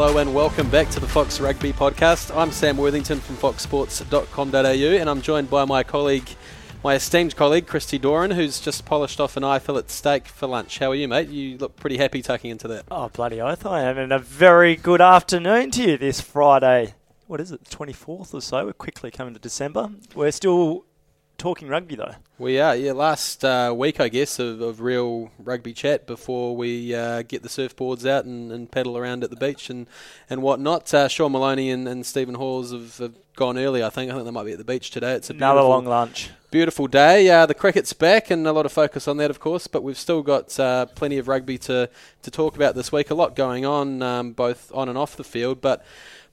Hello and welcome back to the Fox Rugby podcast. I'm Sam Worthington from foxsports.com.au and I'm joined by my colleague, my esteemed colleague, Christy Doran, who's just polished off an eye fillet steak for lunch. How are you, mate? You look pretty happy tucking into that. Oh, bloody oath I am. And a very good afternoon to you this Friday. What is it, the 24th or so? We're quickly coming to December. We're still talking rugby, though. We are, yeah. Last uh, week, I guess, of, of, real rugby chat before we uh, get the surfboards out and, and, paddle around at the beach and, and whatnot. Uh, Sean Maloney and, and Stephen Hawes have, have, gone early, I think. I think they might be at the beach today. It's a Another long lunch. Beautiful day. Uh, the cricket's back and a lot of focus on that, of course, but we've still got uh, plenty of rugby to, to talk about this week. A lot going on, um, both on and off the field, but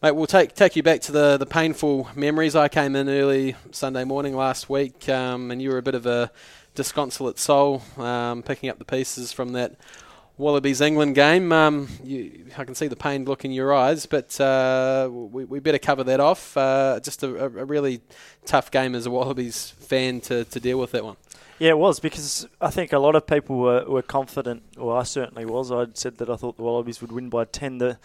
Mate, we'll take take you back to the, the painful memories. I came in early Sunday morning last week, um, and you were a bit of a disconsolate soul, um, picking up the pieces from that Wallabies England game. Um, you, I can see the pained look in your eyes, but uh, we, we better cover that off. Uh, just a, a, really tough game as a Wallabies fan to, to deal with that one. Yeah, it was because I think a lot of people were, were confident, or I certainly was. I'd said that I thought the Wallabies would win by 10. The,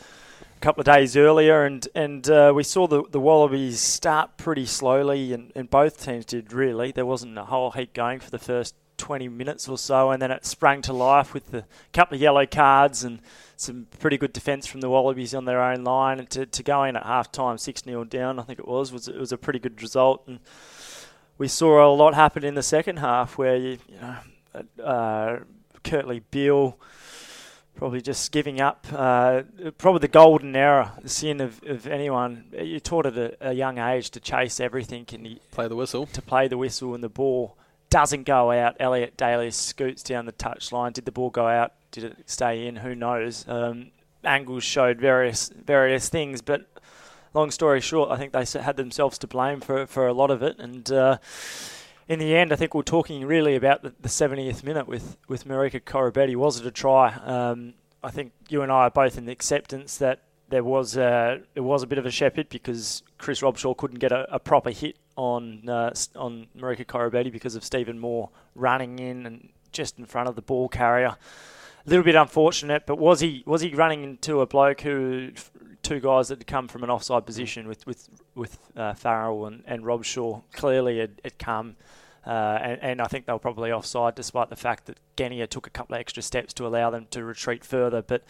couple of days earlier, and and uh, we saw the the Wallabies start pretty slowly, and, and both teams did really. There wasn't a whole heap going for the first 20 minutes or so, and then it sprang to life with a couple of yellow cards and some pretty good defence from the Wallabies on their own line. And to, to go in at half time, 6 0 down, I think it was, was, it was a pretty good result. And we saw a lot happen in the second half where, you, you know, uh, Kurtley Beale probably just giving up. Uh, probably the golden era, the sin of, of anyone. You're taught at a, a, young age to chase everything and you, play the whistle. To play the whistle, and the ball doesn't go out. Elliot Daly scoots down the touchline. Did the ball go out? Did it stay in? Who knows? Um, angles showed various various things, but long story short, I think they had themselves to blame for for a lot of it, and. Uh, in the end, I think we're talking really about the, the 70th minute with, with Marika Koroibete. Was it a try? Um, I think you and I are both in the acceptance that there was a, it was a bit of a shepherd because Chris Robshaw couldn't get a, a proper hit on uh, on Marika Koroibete because of Stephen Moore running in and just in front of the ball carrier. A little bit unfortunate, but was he was he running into a bloke who two guys that had come from an offside position with with with uh, Farrell and, and Robshaw clearly had, had come uh, and, and, I think they were probably offside, despite the fact that Genia took a couple of extra steps to allow them to retreat further. But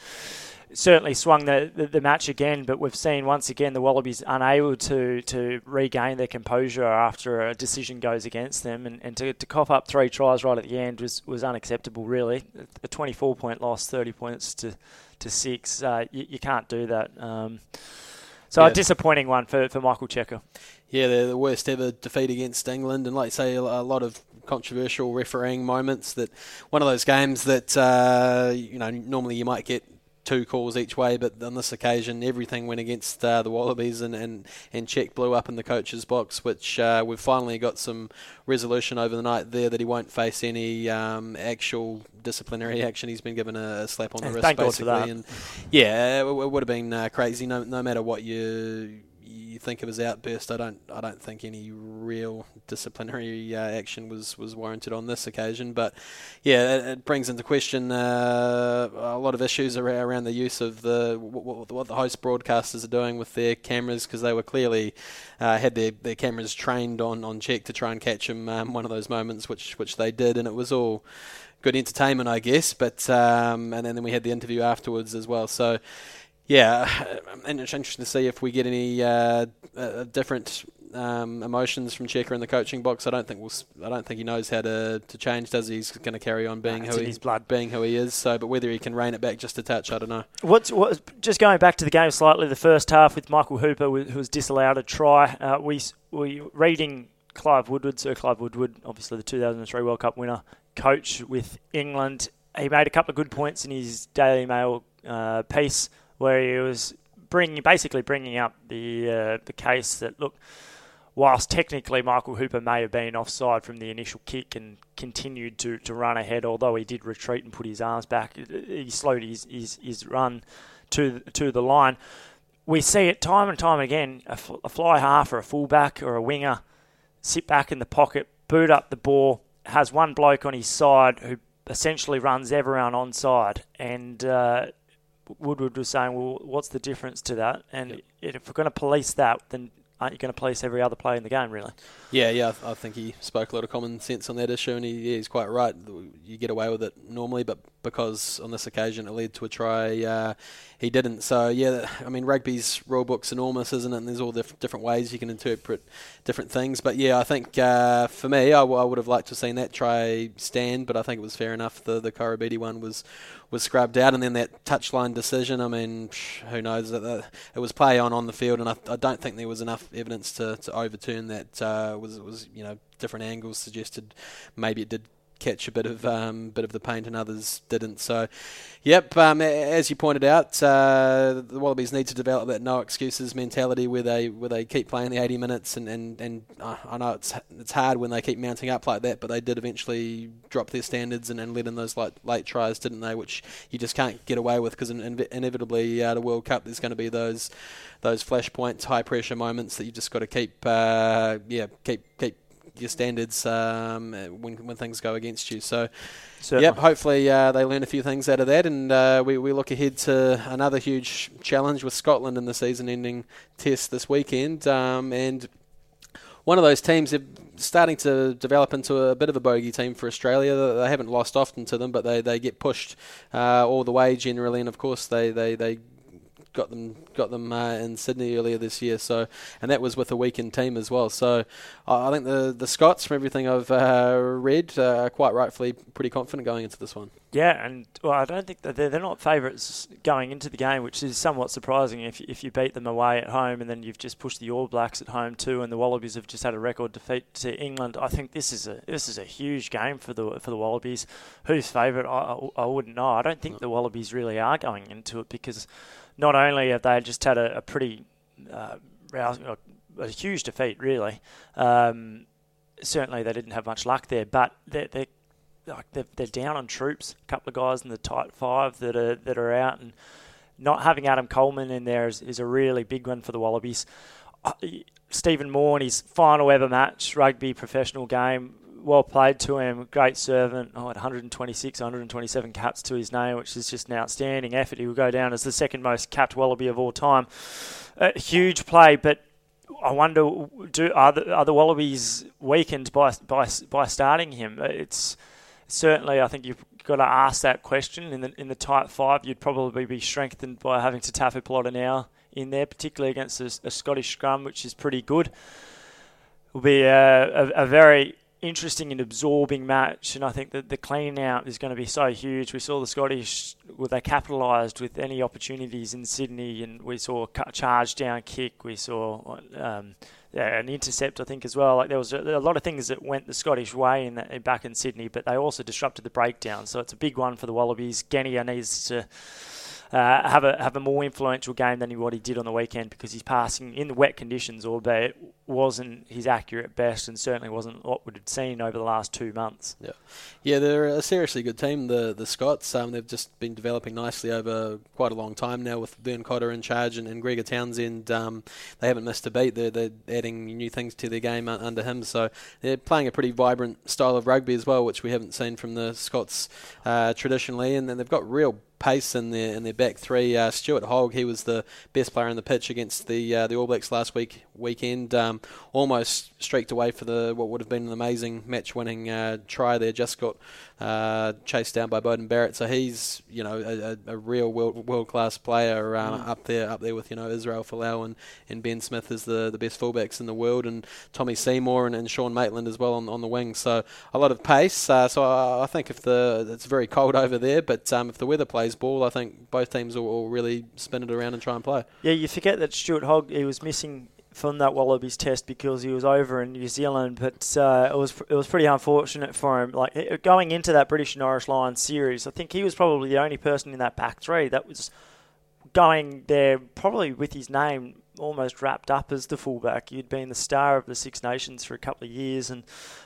certainly swung the, the, the, match again. But we've seen once again the Wallabies unable to, to regain their composure after a decision goes against them. And, and to, to cough up three tries right at the end was, was unacceptable, really. A 24 point loss, 30 points to, to six. Uh, you, you, can't do that. Um, so yeah. a disappointing one for, for Michael Cheika. Yeah, they're the worst ever defeat against England, and like you say, a lot of controversial refereeing moments. That one of those games that uh, you know normally you might get two calls each way, but on this occasion, everything went against uh, the Wallabies, and, and, and Czech blew up in the coach's box, which uh, we've finally got some resolution over the night there that he won't face any um, actual disciplinary action. He's been given a slap on the wrist, basically, and yeah, it, it would have been uh, crazy. No, no matter what you you think of his outburst, I don't I don't think any real disciplinary uh, action was, was warranted on this occasion. But yeah, it, it brings into question uh, a lot of issues around the use of the what, what the host broadcasters are doing with their cameras because they were clearly uh, had their, their cameras trained on on Czech to try and catch him um, one of those moments, which which they did, and it was all good entertainment, I guess. But um, and then we had the interview afterwards as well. So yeah, and it's interesting to see if we get any uh, uh, different um, emotions from Cheika in the coaching box. I don't think we'll. I don't think he knows how to, to change. Does he? He's going to carry on being who he, blood. being who he is. So, but whether he can rein it back just a touch, I don't know. What's what, just going back to the game slightly? The first half with Michael Hooper, who was disallowed a try. Uh, we we reading Clive Woodward, Sir Clive Woodward, obviously the 2003 World Cup winner, coach with England. He made a couple of good points in his Daily Mail uh, piece where he was bringing basically bringing up the uh, the case that look, whilst technically Michael Hooper may have been offside from the initial kick and continued to, to run ahead, although he did retreat and put his arms back, he slowed his, his, his run to to the line. We see it time and time again: a, a fly half or a fullback or a winger sit back in the pocket, boot up the ball, has one bloke on his side who essentially runs everyone onside, and uh, Woodward was saying, well, what's the difference to that? And yep. if we're going to police that, then aren't you going to police every other player in the game, really? Yeah, yeah. I think he spoke a lot of common sense on that issue, and he, yeah, he's quite right. You get away with it normally, but because on this occasion it led to a try, uh, he didn't. So yeah, I mean, rugby's rule book's enormous, isn't it? And there's all diff- different ways you can interpret different things. But yeah, I think uh, for me, I, w- I would have liked to have seen that try stand, but I think it was fair enough. The the Koroibete one was was scrubbed out, and then that touchline decision. I mean, who knows? It was play on on the field, and I, I don't think there was enough evidence to, to overturn that. Uh, was was you know different angles suggested maybe it did catch a bit of um, bit of the paint and others didn't. So, yep, um, as you pointed out, uh, the Wallabies need to develop that no excuses mentality where they where they keep playing the 80 minutes and and, and uh, I know it's it's hard when they keep mounting up like that, but they did eventually drop their standards and, and let in those late, late tries, didn't they? Which you just can't get away with because in, in, inevitably uh, the World Cup there's going to be those those flashpoints, high pressure moments that you just got to keep uh, yeah keep keep your standards um, when when things go against you. So. Certainly. Yep, hopefully uh, they learn a few things out of that, and uh, we, we look ahead to another huge challenge with Scotland in the season-ending test this weekend. Um, and one of those teams are starting to develop into a bit of a bogey team for Australia. They haven't lost often to them, but they, they get pushed uh, all the way generally, and of course they, they, they got them got them uh, in Sydney earlier this year. So, and that was with a weakened team as well. So, I think the the Scots, from everything I've uh, read, uh, are quite rightfully pretty confident going into this one. Yeah, and well, I don't think that they're, they're not favourites going into the game, which is somewhat surprising. If if you beat them away at home and then you've just pushed the All Blacks at home too, and the Wallabies have just had a record defeat to England, I think this is a this is a huge game for the for the Wallabies. Who's favourite? I, I wouldn't know. I don't think no. the Wallabies really are going into it because not only have they just had a, a pretty uh, a huge defeat, really. Um, certainly, they didn't have much luck there, but they're, they're like they're, they're down on troops. A couple of guys in the tight five that are that are out, and not having Adam Coleman in there is, is a really big one for the Wallabies. Uh, Stephen Moore in his final ever match, rugby professional game, well played to him. Great servant. Oh, 126, 127 caps to his name, which is just an outstanding effort. He will go down as the second most capped Wallaby of all time. A huge play, but I wonder, do are the, are the Wallabies weakened by by by starting him? Uh, it's certainly, I think you've got to ask that question in the in the tight five. You'd probably be strengthened by having Tatafu Polota-Nau in there, particularly against a, a, Scottish scrum, which is pretty good. Will be a, a, a very interesting and absorbing match, and I think that the clean out is going to be so huge. We saw the Scottish, well, they capitalised with any opportunities in Sydney, and we saw a charge down kick, we saw um, yeah, an intercept, I think, as well. Like there was a, a, lot of things that went the Scottish way in back in Sydney, but they also disrupted the breakdown. So it's a big one for the Wallabies. Genia needs to uh, have a have a more influential game than what he did on the weekend because he's passing in the wet conditions, albeit wasn't his accurate best, and certainly wasn't what we'd seen over the last two months. Yeah, yeah, they're a seriously good team. The the Scots, um, they've just been developing nicely over quite a long time now with Vern Cotter in charge and, and Gregor Townsend. Um, they haven't missed a beat. They're they're adding new things to their game under him, so they're playing a pretty vibrant style of rugby as well, which we haven't seen from the Scots uh, traditionally, and then they've got real pace in their in their back three. Uh, Stuart Hogg, he was the best player on the pitch against the uh, the All Blacks last week weekend. Um, almost streaked away for the what would have been an amazing match-winning uh, try there. Just got uh, chased down by Beauden Barrett. So he's you know a, a real world world class player uh, mm. up there up there with you know Israel Folau and, and Ben Smith as the the best fullbacks in the world and Tommy Seymour and, and Sean Maitland as well on, on the wing. So a lot of pace. Uh, so I, I, think if the it's very cold over there, but um, if the weather plays ball, I think both teams will, will really spin it around and try and play. Yeah, you forget that Stuart Hogg he was missing from that Wallabies test because he was over in New Zealand, but uh, it was it was pretty unfortunate for him. Like going into that British and Irish Lions series, I think he was probably the only person in that back three that was going there probably with his name almost wrapped up as the fullback. He'd been the star of the Six Nations for a couple of years, and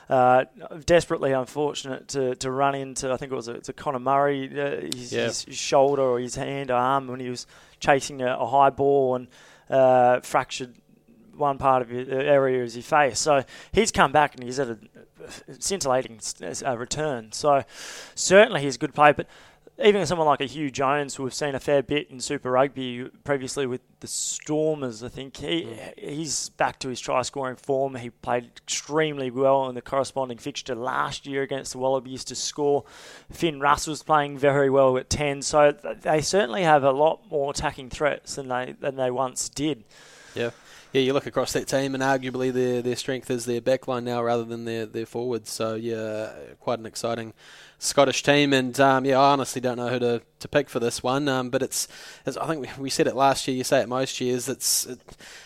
uh, desperately unfortunate to, to run into. I think it was a, it's a Conor Murray, uh, his, yeah. his, shoulder or his hand arm when he was chasing a, a high ball and uh, fractured one part of the area as he face. So he's come back and he's at a scintillating uh, return. So certainly he's a good player. But even someone like a Huw Jones, who we've seen a fair bit in Super Rugby previously with the Stormers, I think he mm. he's back to his try scoring form. He played extremely well in the corresponding fixture last year against the Wallabies to score. Finn Russell's playing very well at ten, so they certainly have a lot more attacking threats than they than they once did. Yeah yeah, you look across that team, and arguably their their strength is their backline now rather than their their forwards. So yeah, quite an exciting Scottish team, and um, yeah, I honestly don't know who to, to pick for this one. Um, but it's, it's, I think we, we said it last year. You say it most years. It's it,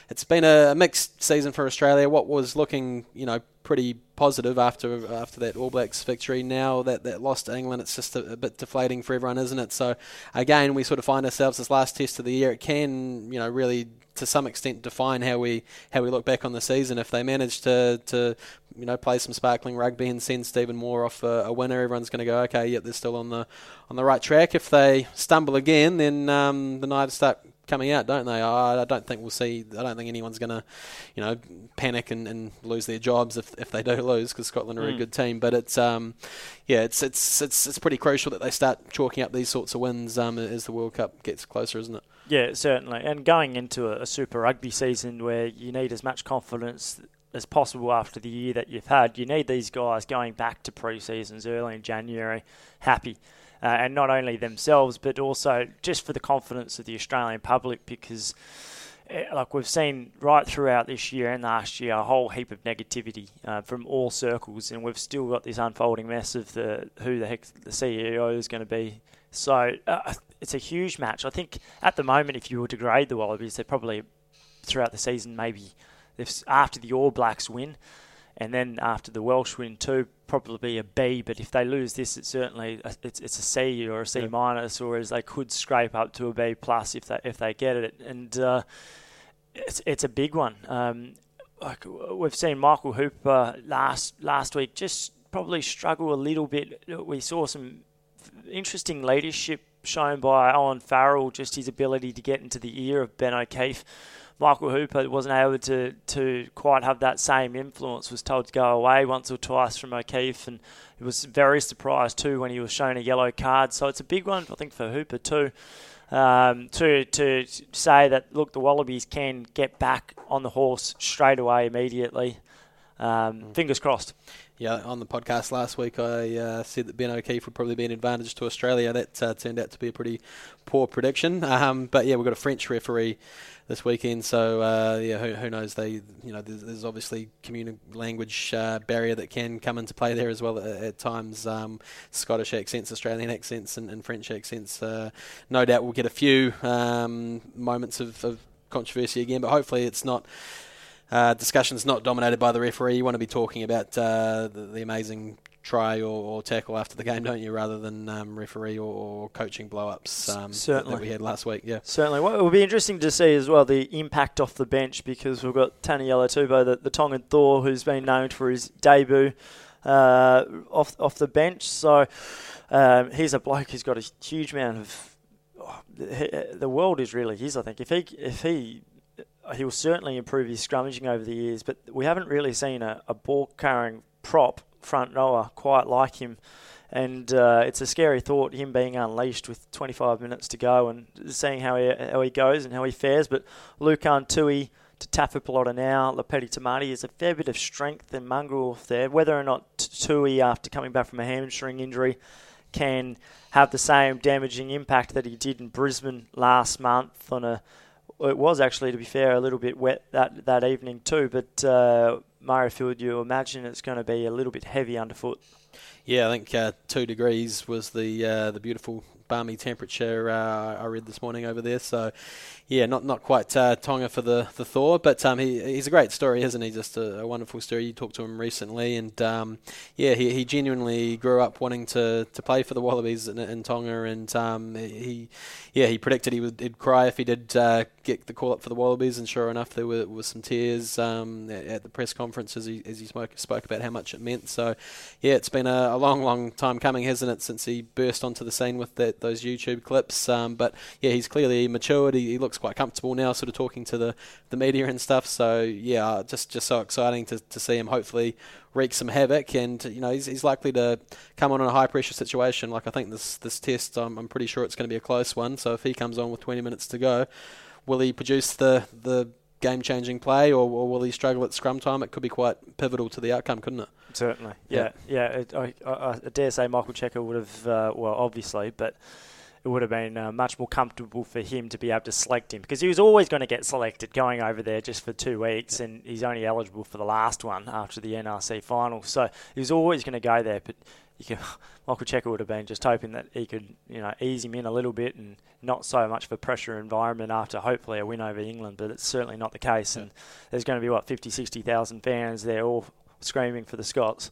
has been a mixed season for Australia. What was looking you know pretty positive after after that All Blacks victory. Now that that lost to England, it's just a, a, bit deflating for everyone, isn't it? So again, we sort of find ourselves this last test of the year. It can you know really to some extent define how we how we look back on the season. If they manage to, to you know play some sparkling rugby and send Stephen Moore off a, a winner, everyone's going to go okay. Yeah, they're still on the on the right track. If they stumble again, then um, the knives start coming out, don't they? I, I don't think we'll see. I don't think anyone's going to, you know, panic and, and lose their jobs if, if they do lose because Scotland are mm. a good team. But it's um, yeah, it's it's it's it's pretty crucial that they start chalking up these sorts of wins um, as the World Cup gets closer, isn't it? Yeah, certainly. And going into a, a Super Rugby season where you need as much confidence as possible after the year that you've had, you need these guys going back to pre-seasons early in January happy uh, and not only themselves, but also just for the confidence of the Australian public because. Eh, like we've seen right throughout this year and last year, a whole heap of negativity uh, from all circles, and we've still got this unfolding mess of the who the heck the CEO is going to be. So uh, it's a huge match. I think at the moment, if you were to grade the Wallabies, they're probably throughout the season maybe after the All Blacks win, and then after the Welsh win too, probably be a B. But if they lose this, it's certainly a, it's it's a C or a C yeah. minus, or as they could scrape up to a B plus if they if they get it. And uh, it's it's a big one. Um, like we've seen Michael Hooper last last week just probably struggle a little bit. We saw some interesting leadership shown by Owen Farrell, just his ability to get into the ear of Ben O'Keefe Michael Hooper wasn't able to, to quite have that same influence, was told to go away once or twice from O'Keefe, and he was very surprised too when he was shown a yellow card. So it's a big one, I think, for Hooper too. Um, to to say that look, the Wallabies can get back on the horse straight away immediately. Um, mm. Fingers crossed. Yeah, on the podcast last week, I uh, said that Ben O'Keefe would probably be an advantage to Australia. That uh, turned out to be a pretty poor prediction. Um, but yeah, we've got a French referee this weekend, so uh, yeah, who, who, knows? They, you know, there's, there's obviously language uh, barrier that can come into play there as well at, at times. Um, Scottish accents, Australian accents, and, and French accents. Uh, no doubt we'll get a few um, moments of, of controversy again, but hopefully it's not uh, discussion's not dominated by the referee. You want to be talking about uh, the, the, amazing try or, or, tackle after the game, don't you, rather than um, referee or, or, coaching blow-ups um, Certainly. that we had last week. Yeah, certainly. Well, it will be interesting to see as well the impact off the bench because we've got Taniela Tupou, the, the Tongan Thor, who's been named for his debut uh, off off the bench. So um, he's a bloke who's got a huge amount of. Oh, the world is really his. I think if he if he he will certainly improve his scrummaging over the years, but we haven't really seen a, a ball carrying prop front rower quite like him. And uh, it's a scary thought, him being unleashed with 25 minutes to go and seeing how he, how he goes and how he fares. But Lukhan Tui Tatafu Polota-Nau, Lopeti Timani is a fair bit of strength and mongrel there. Whether or not Tui, after coming back from a hamstring injury, can have the same damaging impact that he did in Brisbane last month on a it was actually, to be fair, a little bit wet that, that evening too. But uh, Murrayfield, you imagine it's going to be a little bit heavy underfoot. Yeah, I think uh, two degrees was the uh, the beautiful balmy temperature uh, I read this morning over there. So, yeah, not not quite uh, Tonga for the, the Thor, but um, he, he's a great story, isn't he? Just a, a wonderful story. You talked to him recently, and um, yeah, he, he genuinely grew up wanting to, to play for the Wallabies in, in Tonga, and um, he yeah he predicted he would he'd cry if he did uh, get the call up for the Wallabies, and sure enough, there were, was some tears um, at, at, the press conference as he as he spoke spoke about how much it meant. So, yeah, it's been a, a long, long time coming, hasn't it, since he burst onto the scene with that, those YouTube clips. Um, but yeah, he's clearly matured. He, he, looks quite comfortable now, sort of talking to the, the media and stuff. So yeah, just just so exciting to to see him. Hopefully wreak some havoc, and you know he's, he's likely to come on in a high pressure situation. Like I think this this test, I'm, I'm pretty sure it's going to be a close one. So if he comes on with 20 minutes to go, will he produce the the game changing play, or, or, will he struggle at scrum time? It could be quite pivotal to the outcome, couldn't it? Certainly, yeah, yeah. yeah it, I, I, I, dare say Michael Cheika would have, uh, well, obviously, but it would have been uh, much more comfortable for him to be able to select him because he was always going to get selected going over there just for two weeks, and he's only eligible for the last one after the NRC final. So he was always going to go there, but Michael Cheika would have been just hoping that he could, you know, ease him in a little bit and not so much of a pressure environment after hopefully a win over England, but it's certainly not the case. Yeah. And there's going to be what 50, 60,000 fans there all screaming for the Scots.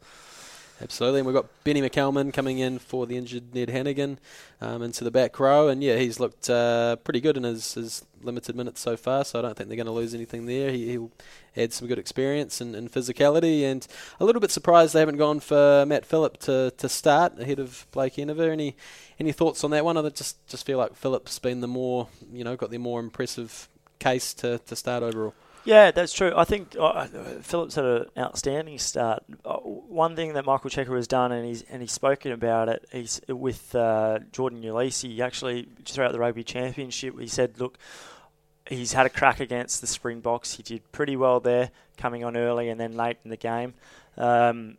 Absolutely, and we've got Benny McCalman coming in for the injured Ned Hanigan um, into the back row, and yeah, he's looked uh, pretty good in his, his limited minutes so far. So I don't think they're going to lose anything there. He, will add some good experience and, and, physicality, and a little bit surprised they haven't gone for Matt Philip to, to start ahead of Blake Enever. Any any thoughts on that one? I just just feel like Philip's been the more you know got the more impressive case to, to start overall. Yeah, that's true. I think uh, Philip's had an outstanding start. Uh, one thing that Michael Cheika has done, and he's and he's spoken about it, he's with uh, Jordan Uelese. Actually, throughout the rugby championship, he said, "Look, he's had a crack against the Springboks. He did pretty well there, coming on early and then late in the game." Um,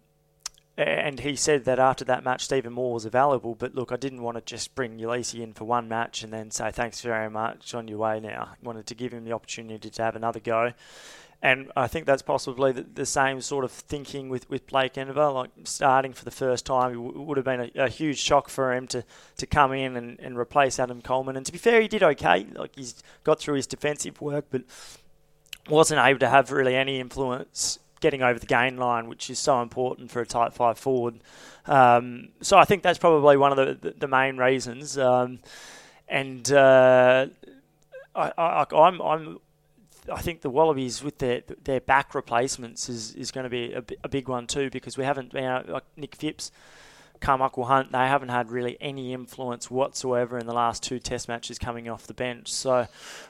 and he said that after that match, Stephen Moore was available. But look, I didn't want to just bring Uelese in for one match and then say thanks very much on your way now. I wanted to give him the opportunity to have another go. And I think that's possibly the, same sort of thinking with, with Blake Enever, like starting for the first time. It would have been a, a, huge shock for him to, to come in and, and replace Adam Coleman. And to be fair, he did okay. Like he's got through his defensive work, but wasn't able to have really any influence getting over the gain line, which is so important for a tight five forward. Um, so I think that's probably one of the, the main reasons. Um, and uh, I, I, I'm, I'm, I think the Wallabies with their their back replacements is, is going to be a, a big one too because we haven't you know, like Nick Phipps. Carmichael Hunt, they haven't had really any influence whatsoever in the last two Test matches coming off the bench. So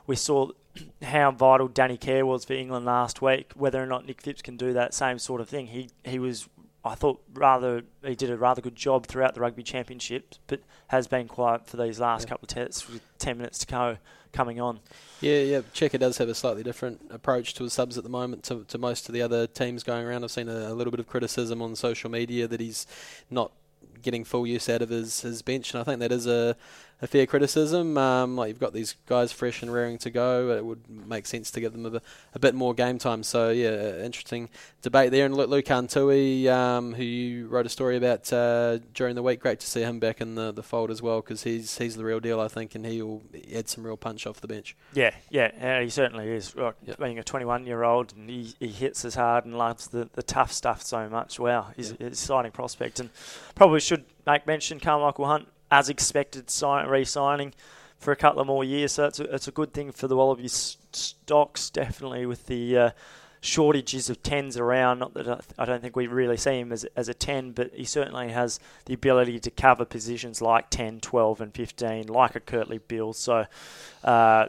we saw how vital Danny Care was for England last week. Whether or not Nick Phipps can do that same sort of thing, he he was. I thought rather he did a rather good job throughout the rugby championship, but has been quiet for these last yeah. couple of tests with ten minutes to go coming on. Yeah, yeah. Cheika does have a slightly different approach to his subs at the moment to, to most of the other teams going around. I've seen a, a little bit of criticism on social media that he's not getting full use out of his, his bench, and I think that is a a fair criticism. Um, like you've got these guys fresh and raring to go, it would make sense to give them a, a bit more game time. So yeah, interesting debate there. And Lukhan Tui, um, who you wrote a story about uh, during the week, great to see him back in the, the fold as well because he's he's the real deal, I think, and he will add some real punch off the bench. Yeah, yeah, yeah he certainly is. Like, yep. Being a 21 year old, and he, he hits as hard and loves the, the tough stuff so much. Wow, he's yep. an exciting prospect, and probably should make mention Carmichael Hunt as expected, sign, re-signing for a couple of more years. So it's a, it's a good thing for the Wallabies stocks, definitely with the uh, shortages of tens around. Not that I don't think we really see him as, as a 10, but he certainly has the ability to cover positions like 10, 12, and 15, like a Kurtley Beale. So uh,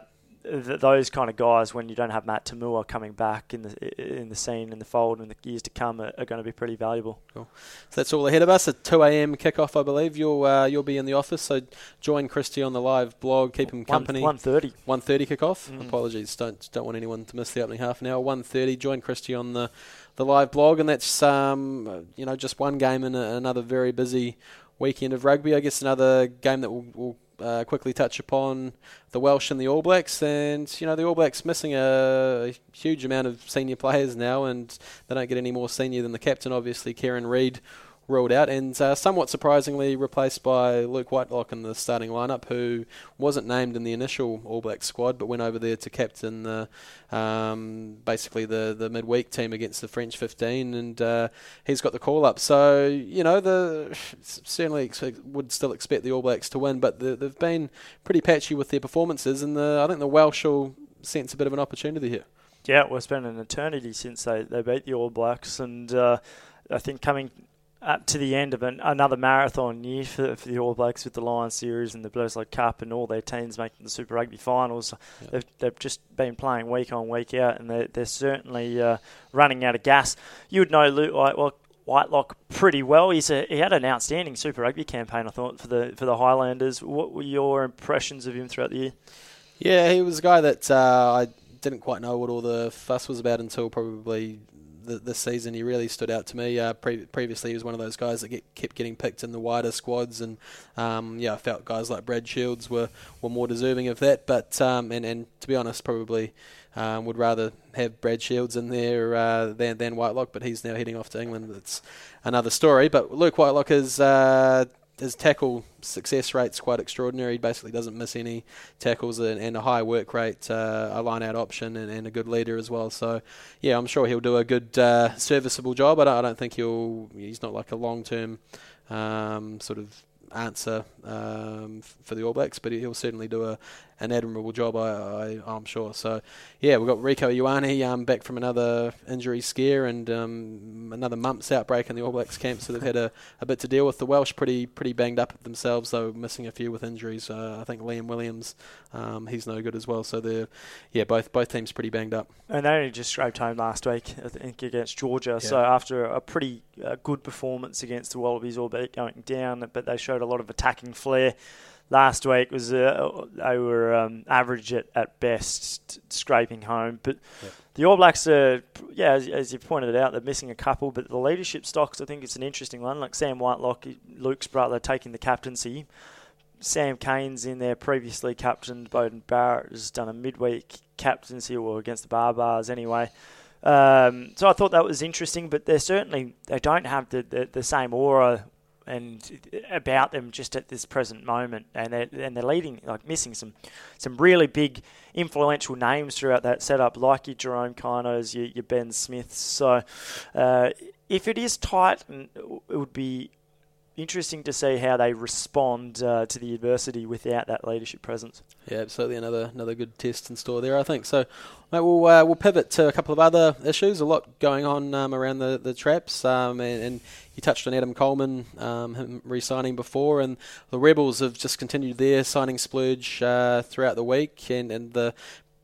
th- those kind of guys, when you don't have Matt To'omua coming back in the in the scene in the fold in the years to come, are, are going to be pretty valuable. Cool. So that's all ahead of us. At 2 a.m. kickoff, I believe you'll uh, you'll be in the office. So join Christy on the live blog. Keep him company. 1:30. 1:30 kickoff. Mm. Apologies. Don't don't want anyone to miss the opening half an hour. 1:30. Join Christy on the the live blog, and that's um, you know just one game in a, another very busy weekend of rugby. I guess another game that we'll, we'll uh, quickly touch upon the Welsh and the All Blacks. And, you know, the All Blacks missing a huge amount of senior players now, and they don't get any more senior than the captain, obviously, Kieran Read ruled out, and uh, somewhat surprisingly replaced by Luke Whitelock in the starting lineup, who wasn't named in the initial All Black squad, but went over there to captain the um, basically the the midweek team against the French 15, and uh, he's got the call up. So you know the certainly would still expect the All Blacks to win, but the, they've been pretty patchy with their performances, and the, I think the Welsh will sense a bit of an opportunity here. Yeah, well, it's been an eternity since they, they beat the All Blacks, and uh, I think coming up to the end of an, another marathon year for, for, the All Blacks with the Lions series and the Bledisloe Cup and all their teams making the Super Rugby finals. Yeah. They've, they've just been playing week on week out, and they're, they're certainly uh, running out of gas. You would know Luke well, Whitelock pretty well. He's a, he had an outstanding Super Rugby campaign, I thought, for the for the Highlanders. What were your impressions of him throughout the year? Yeah, he was a guy that uh, I didn't quite know what all the fuss was about until probably the, this season. He really stood out to me. Uh, pre- previously, he was one of those guys that get, kept getting picked in the wider squads, and um, yeah, I felt guys like Brad Shields were, were more deserving of that. But um, and and to be honest, probably um, would rather have Brad Shields in there uh, than than Whitelock. But he's now heading off to England. That's another story. But Luke Whitelock is. Uh, his tackle success rate's quite extraordinary. He basically doesn't miss any tackles and, and a high work rate, uh, a line out option, and, and, a good leader as well. So, yeah, I'm sure he'll do a good, uh, serviceable job. I don't, I don't think he'll. He's not like a long term um, sort of answer um, for the All Blacks, but he'll certainly do a, an admirable job, I, I, am sure. So, yeah, we've got Rieko Ioane um, back from another injury scare and um, another mumps outbreak in the All Blacks camp, so they've had a, a bit to deal with. The Welsh pretty pretty banged up themselves, though, missing a few with injuries. Uh, I think Liam Williams, um, he's no good as well. So they're yeah, both both teams pretty banged up. And they only just scraped home last week, I think, against Georgia. Yeah. So after a pretty uh, good performance against the Wallabies, albeit going down, but they showed a lot of attacking flair last week was uh, they were um, average at, at best, scraping home. But yep. the All Blacks are, yeah, as, as, you pointed out, they're missing a couple. But the leadership stocks, I think it's an interesting one. Like Sam Whitelock, Luke's brother, taking the captaincy. Sam Cane's in there, previously captained. Beauden Barrett has done a midweek captaincy, or against the Barbars anyway. Um, so I thought that was interesting, but they're certainly they don't have the, the, the same aura and about them just at this present moment, and they're and they're leading like missing some some really big influential names throughout that setup, like your Jerome Kainos, your, your Ben Smiths. So uh, if it is tight, it would be interesting to see how they respond uh, to the adversity without that leadership presence. Yeah, absolutely. Another another good test in store there, I think. So, mate, we'll uh, we'll pivot to a couple of other issues. A lot going on um, around the the traps, um, and, and, you touched on Adam Coleman, um, him re-signing before, and the Rebels have just continued their signing splurge uh, throughout the week, and and the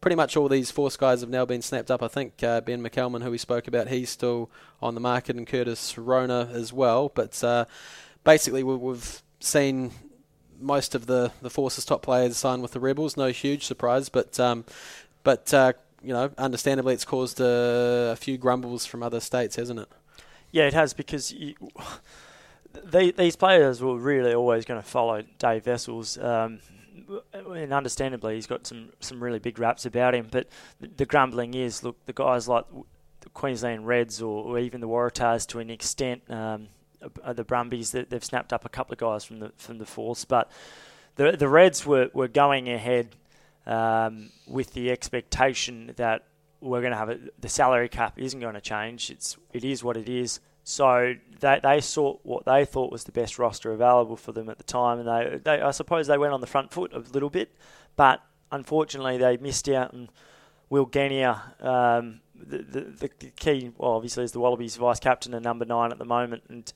pretty much all these Force guys have now been snapped up. I think uh, Ben McCalman, who we spoke about, he's still on the market, and Curtis Rona as well. But uh, basically we've seen most of the, the Force's top players sign with the Rebels. No huge surprise, but um, but uh, you know, understandably, it's caused a, a, few grumbles from other states, hasn't it? Yeah, it has because you, they, these players were really always going to follow Dave Wessels. Um, and understandably, he's got some, some really big raps about him. But the, the grumbling is, look, the guys like the Queensland Reds or, or even the Waratahs to an extent, um, the Brumbies that they've snapped up a couple of guys from the from the force, but the the Reds were, were going ahead um, with the expectation that we're going to have a, the salary cap isn't going to change. It's it is what it is. So they they sought what they thought was the best roster available for them at the time, and they, they I suppose they went on the front foot a little bit, but unfortunately they missed out on Will Genia. Um, the, the, the key, well, obviously, is the Wallabies vice captain and number nine at the moment, and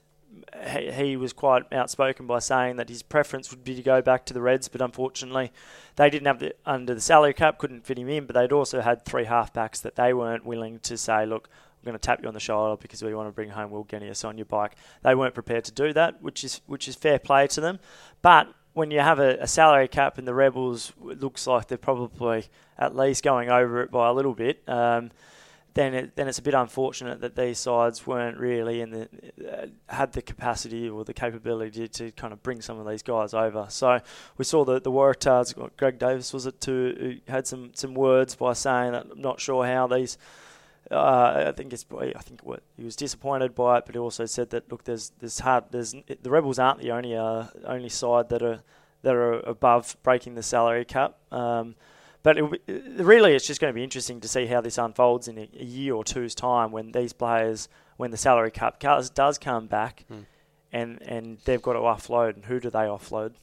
he, was quite outspoken by saying that his preference would be to go back to the Reds, but unfortunately, they didn't have the under the salary cap, couldn't fit him in. But they'd also had three halfbacks that they weren't willing to say, look, we're going to tap you on the shoulder because we want to bring home Will Genia's on your bike. They weren't prepared to do that, which is which is fair play to them. But when you have a, a salary cap and the Rebels, looks like they're probably at least going over it by a little bit. Um, then it, then it's a bit unfortunate that these sides weren't really in the uh, had the capacity or the capability to kind of bring some of these guys over. So we saw the the Waratahs. Greg Davis was it to who had some some words by saying that I'm not sure how these. Uh, I think it's I think what he was disappointed by it, but he also said that look, there's there's hard there's the Rebels aren't the only uh, only side that are that are above breaking the salary cap. Um, but it, really, it's just going to be interesting to see how this unfolds in a, a, year or two's time when these players, when the salary cap does come back, mm. and and they've got to offload. And who do they offload?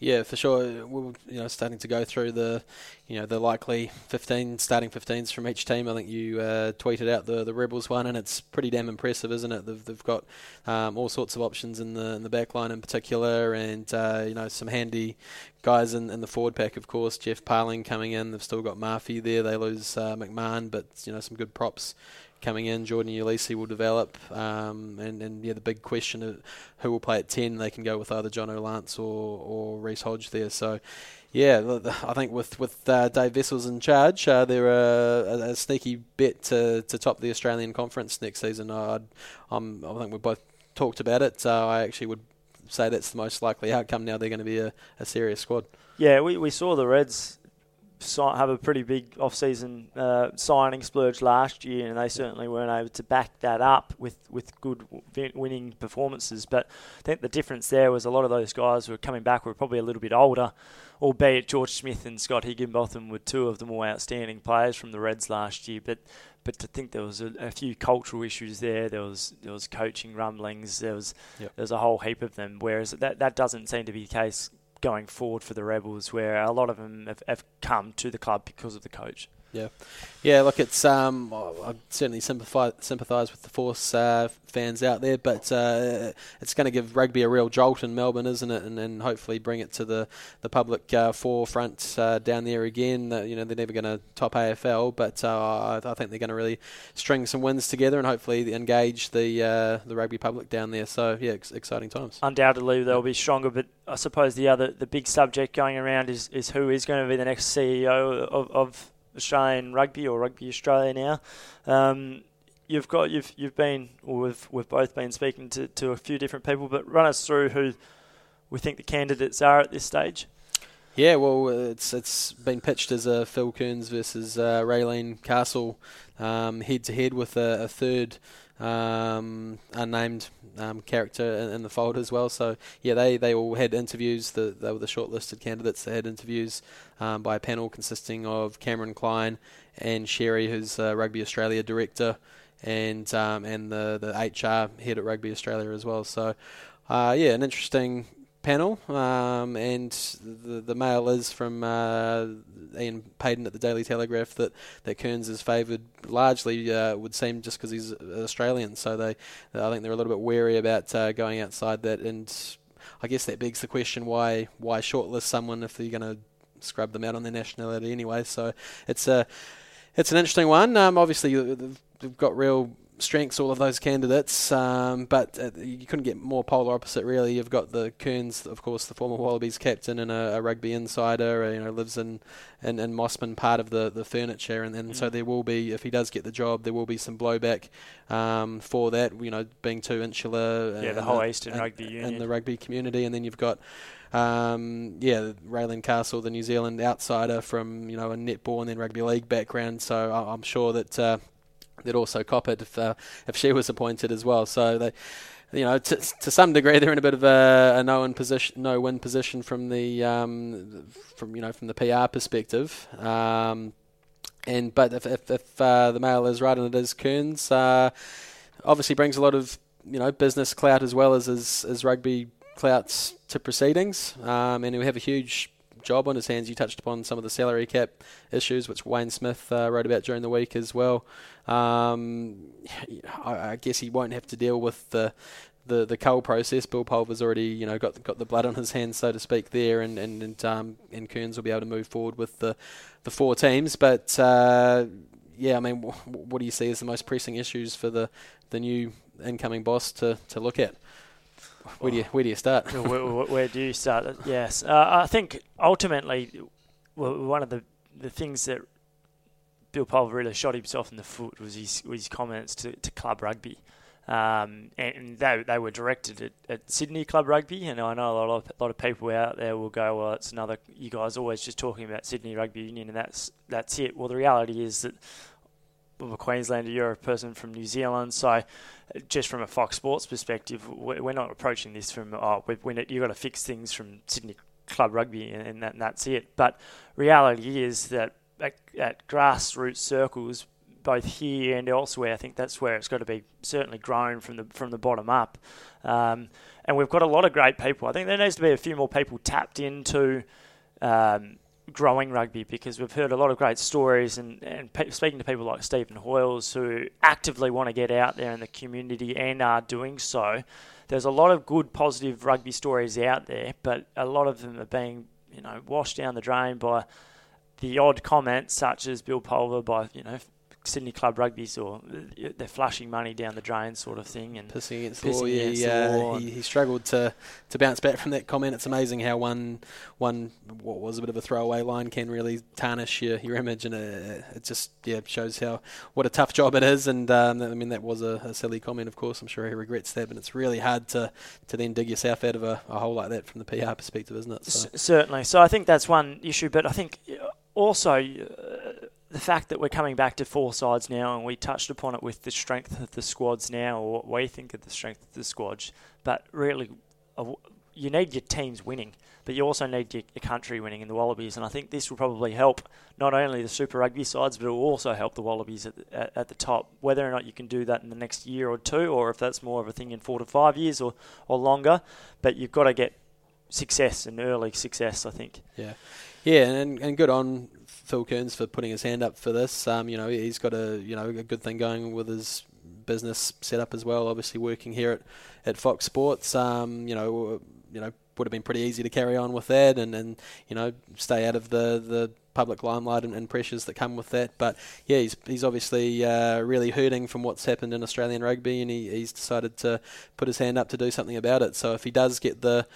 Yeah, for sure. We're you know starting to go through the you know the likely 15 starting 15s from each team. I think you uh, tweeted out the the Rebels one, and it's pretty damn impressive, isn't it? They've, they've got um, all sorts of options in the in the back line in particular, and uh, you know some handy guys in, in the forward pack. Of course, Geoff Parling coming in. They've still got Murphy there. They lose uh, McMahon, but you know some good props coming in. Jordan Uelese will develop, um, and and yeah, the big question of who will play at ten. They can go with either Jono Lance or or Reece Hodge there. So. Yeah, I think with with uh, Dave Wessels in charge, uh, they're a, a, sneaky bet to, to top the Australian Conference next season. I'm, I think we both talked about it. So I actually would say that's the most likely outcome. Now they're going to be a, a serious squad. Yeah, we, we saw the Reds have a pretty big off-season uh, signing splurge last year, and they certainly weren't able to back that up with, with good winning performances. But I think the difference there was a lot of those guys who were coming back were probably a little bit older, albeit George Smith and Scott Higginbotham were two of the more outstanding players from the Reds last year. But but to think there was a, a few cultural issues there, there was there was coaching rumblings, there was yep. there was a whole heap of them. Whereas that that doesn't seem to be the case going forward for the Rebels, where a lot of them have, have come to the club because of the coach. Yeah, yeah. Look, it's um, I certainly sympathise sympathise with the Force uh, fans out there, but uh, it's going to give rugby a real jolt in Melbourne, isn't it? And, and hopefully bring it to the the public uh, forefront uh, down there again. you know, they're never going to top AFL, but uh, I, I, think they're going to really string some wins together and hopefully engage the uh, the rugby public down there. So yeah, ex- exciting times. Undoubtedly, they'll be stronger, but I suppose the other the big subject going around is is who is going to be the next CEO of, of Australian rugby or Rugby Australia now. Um, you've got you've you've been or we've we've both been speaking to, to a few different people, but run us through who we think the candidates are at this stage. Yeah, well, it's it's been pitched as a Phil Kearns versus uh, Raelene Castle head to head with a, a third um, unnamed um, character in, in, the fold as well. So yeah, they, they all had interviews. The, they were the shortlisted candidates. They had interviews um, by a panel consisting of Cameron Clyne Ann Sherry, who's uh, Rugby Australia director, and um, and the the HR head at Rugby Australia as well. So uh, yeah, an interesting panel, um, and the, the mail is from uh, Iain Payten at the Daily Telegraph that, that Kearns is favoured largely, uh, would seem, just because he's Australian. So they, I think they're a little bit wary about uh, going outside that, and I guess that begs the question why why shortlist someone if you're going to scrub them out on their nationality anyway. So it's a it's an interesting one. Um, obviously, they've got real strengths, all of those candidates, um, but uh, you couldn't get more polar opposite, really. You've got the Kearns, of course, the former Wallabies captain and a, a rugby insider, uh, you know, lives in, in, in Mosman, part of the, the furniture, and, and mm. so there will be, if he does get the job, there will be some blowback um, for that, you know, being too insular. Yeah, the whole Eastern Rugby Union. In the rugby community, and then you've got um, yeah, Raelene Castle, the New Zealand outsider from you know a netball and then rugby league background. So I'm sure that uh, they'd also cop it if uh, if she was appointed as well. So they. You know, to, to some degree, they're in a bit of a, a no-win position, no-win position from the um, from you know from the PR perspective. Um, and but if if, if uh, the mail is right and it is Kearns, uh, obviously brings a lot of you know business clout as well as as, as rugby clouts to proceedings, um, and we have a huge job on his hands. You touched upon some of the salary cap issues, which Wayne Smith uh, wrote about during the week as well. Um, I, I, guess he won't have to deal with the the the cull process. Bill Pulver's already you know got got the blood on his hands, so to speak, there, and and and, um, and Kearns will be able to move forward with the the four teams. But uh, yeah, I mean, what do you see as the most pressing issues for the the new incoming boss to to look at? Where do you where do you start? where, where, do you start? Yes, uh, I think ultimately one of the the things that Bill Pulver really shot himself in the foot was his, his comments to, to club rugby. Um, and they, they were directed at, at, Sydney Club Rugby, and I know a lot of a lot of people out there will go, well, it's another. You guys always just talking about Sydney Rugby Union, and that's that's it. Well, the reality is that I'm a Queenslander, you're a person from New Zealand, so just from a Fox Sports perspective, we're not approaching this from oh, you've got to fix things from Sydney Club Rugby, and, that, and that's it. But reality is that at, at grassroots circles, both here and elsewhere. I think that's where it's got to be certainly grown from the from the bottom up. Um, and we've got a lot of great people. I think there needs to be a few more people tapped into um, growing rugby because we've heard a lot of great stories and, and pe- speaking to people like Stephen Hoiles who actively want to get out there in the community and are doing so. There's a lot of good, positive rugby stories out there, but a lot of them are being, you know, washed down the drain by the odd comments such as Bill Pulver by, you know, Sydney Club Rugby's or they're flushing money down the drain sort of thing and pissing against pissing the law. Yeah, against he, the uh, law he, he struggled to, to bounce back from that comment. It's amazing how one one what was a bit of a throwaway line can really tarnish your, your image, and it, it just yeah shows how what a tough job it is. And um, I mean that was a, a, silly comment, of course. I'm sure he regrets that, but it's really hard to, to then dig yourself out of a, a hole like that from the PR perspective, isn't it? So. C- certainly. So I think that's one issue, but I think also. Uh, the fact that we're coming back to four sides now, and we touched upon it with the strength of the squads now, or what we think of the strength of the squads, but really, uh, you need your teams winning, but you also need your, your, country winning in the Wallabies, and I think this will probably help not only the Super Rugby sides, but it will also help the Wallabies at the, at, at the top. Whether or not you can do that in the next year or two, or if that's more of a thing in four to five years or, or longer, but you've got to get success and early success, I think. Yeah. Yeah, and, and good on Phil Kearns for putting his hand up for this. Um, you know, he's got a you know a good thing going with his business set up as well. Obviously, working here at, at Fox Sports. Um, you know, you know, would have been pretty easy to carry on with that, and, and you know, stay out of the the public limelight and, and pressures that come with that. But yeah, he's he's obviously uh, really hurting from what's happened in Australian rugby, and he, he's decided to put his hand up to do something about it. So if he does get the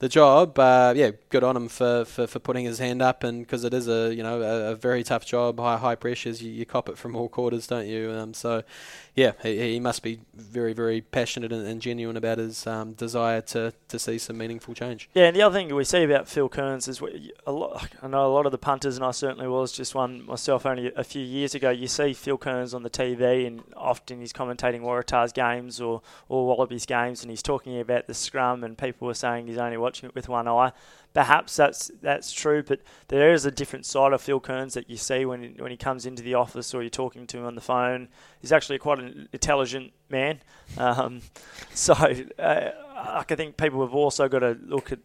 the job, uh, yeah, good on him for, for, for putting his hand up, and because it is a you know a, a, very tough job, high high pressures, you, you cop it from all quarters, don't you? Um, so, yeah, he, he must be very very passionate and, and genuine about his um, desire to, to see some meaningful change. Yeah, and the other thing we see about Phil Kearns is we, a lot, I know a lot of the punters, and I certainly was just one myself only a few years ago. You see Phil Kearns on the TV, and often he's commentating Waratahs games or or Wallabies games, and he's talking about the scrum, and people were saying he's only watching it with one eye. Perhaps that's that's true, but there is a different side of Phil Kearns that you see when when he comes into the office or you're talking to him on the phone. He's actually quite an intelligent man. Um, so uh, I think people have also got to look at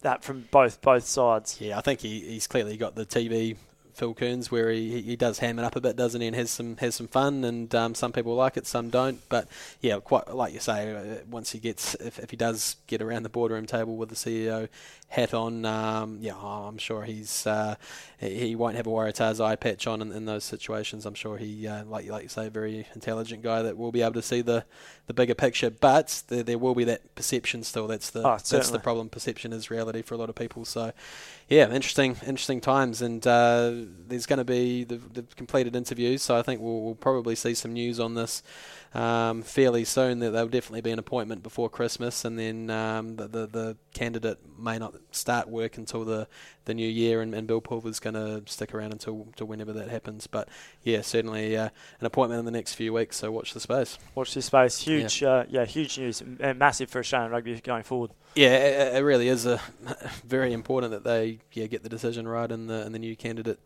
that from both both sides. Yeah, I think he, he's clearly got the TV Phil Kearns, where he, he does ham it up a bit, doesn't he, and has some has some fun. And um, some people like it, some don't. But yeah, quite like you say, uh, once he gets, if, if he does get around the boardroom table with the CEO hat on, um, yeah, I'm sure he's uh, he won't have a Waratahs eye patch on in, in those situations. I'm sure he, uh, like like you say, a very intelligent guy that will be able to see the, the bigger picture. But there, there will be that perception still. That's the oh, that's the problem. Perception is reality for a lot of people. So yeah, interesting interesting times, and uh, there's going to be the, the completed interviews. So I think we'll, we'll probably see some news on this um, fairly soon. That there'll definitely be an appointment before Christmas, and then um, the, the, the candidate may not start work until the, the new year, and, and Bill Pulver's going to stick around until, until whenever that happens. But yeah, certainly uh, an appointment in the next few weeks. So watch the space. Watch this space. Huge, yeah, uh, yeah huge news, and massive for Australian rugby going forward. Yeah, it, it really is a very important that they yeah get the decision right, and the and the new candidate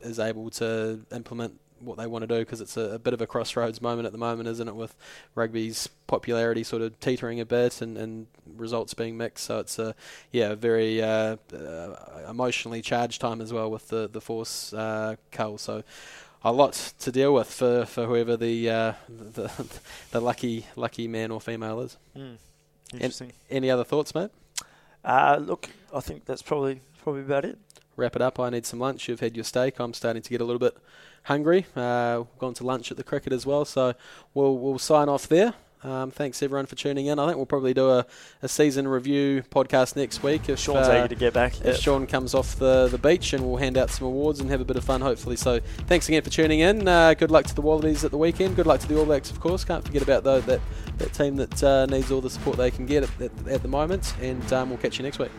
is able to implement what they want to do because it's a, a, bit of a crossroads moment at the moment, isn't it? With rugby's popularity sort of teetering a bit and, and results being mixed, so it's a yeah a very uh, uh, emotionally charged time as well with the the force uh, cull. So a lot to deal with for, for whoever the, uh, the the lucky lucky man or female is. Mm, interesting. any other thoughts, mate? Uh, look, I think that's probably probably about it. Wrap it up. I need some lunch. You've had your steak. I'm starting to get a little bit hungry. Uh, we've gone to lunch at the cricket as well, so we'll we'll sign off there. Um, thanks everyone for tuning in. I think we'll probably do a, a season review podcast next week. If Sean's uh, eager to get back. If yep. Sean comes off the, the beach and we'll hand out some awards and have a bit of fun, hopefully. So thanks again for tuning in. Uh, good luck to the Wallabies at the weekend. Good luck to the All Blacks, of course. Can't forget about though, that, that team that uh, needs all the support they can get at, at, at the moment. And um, we'll catch you next week.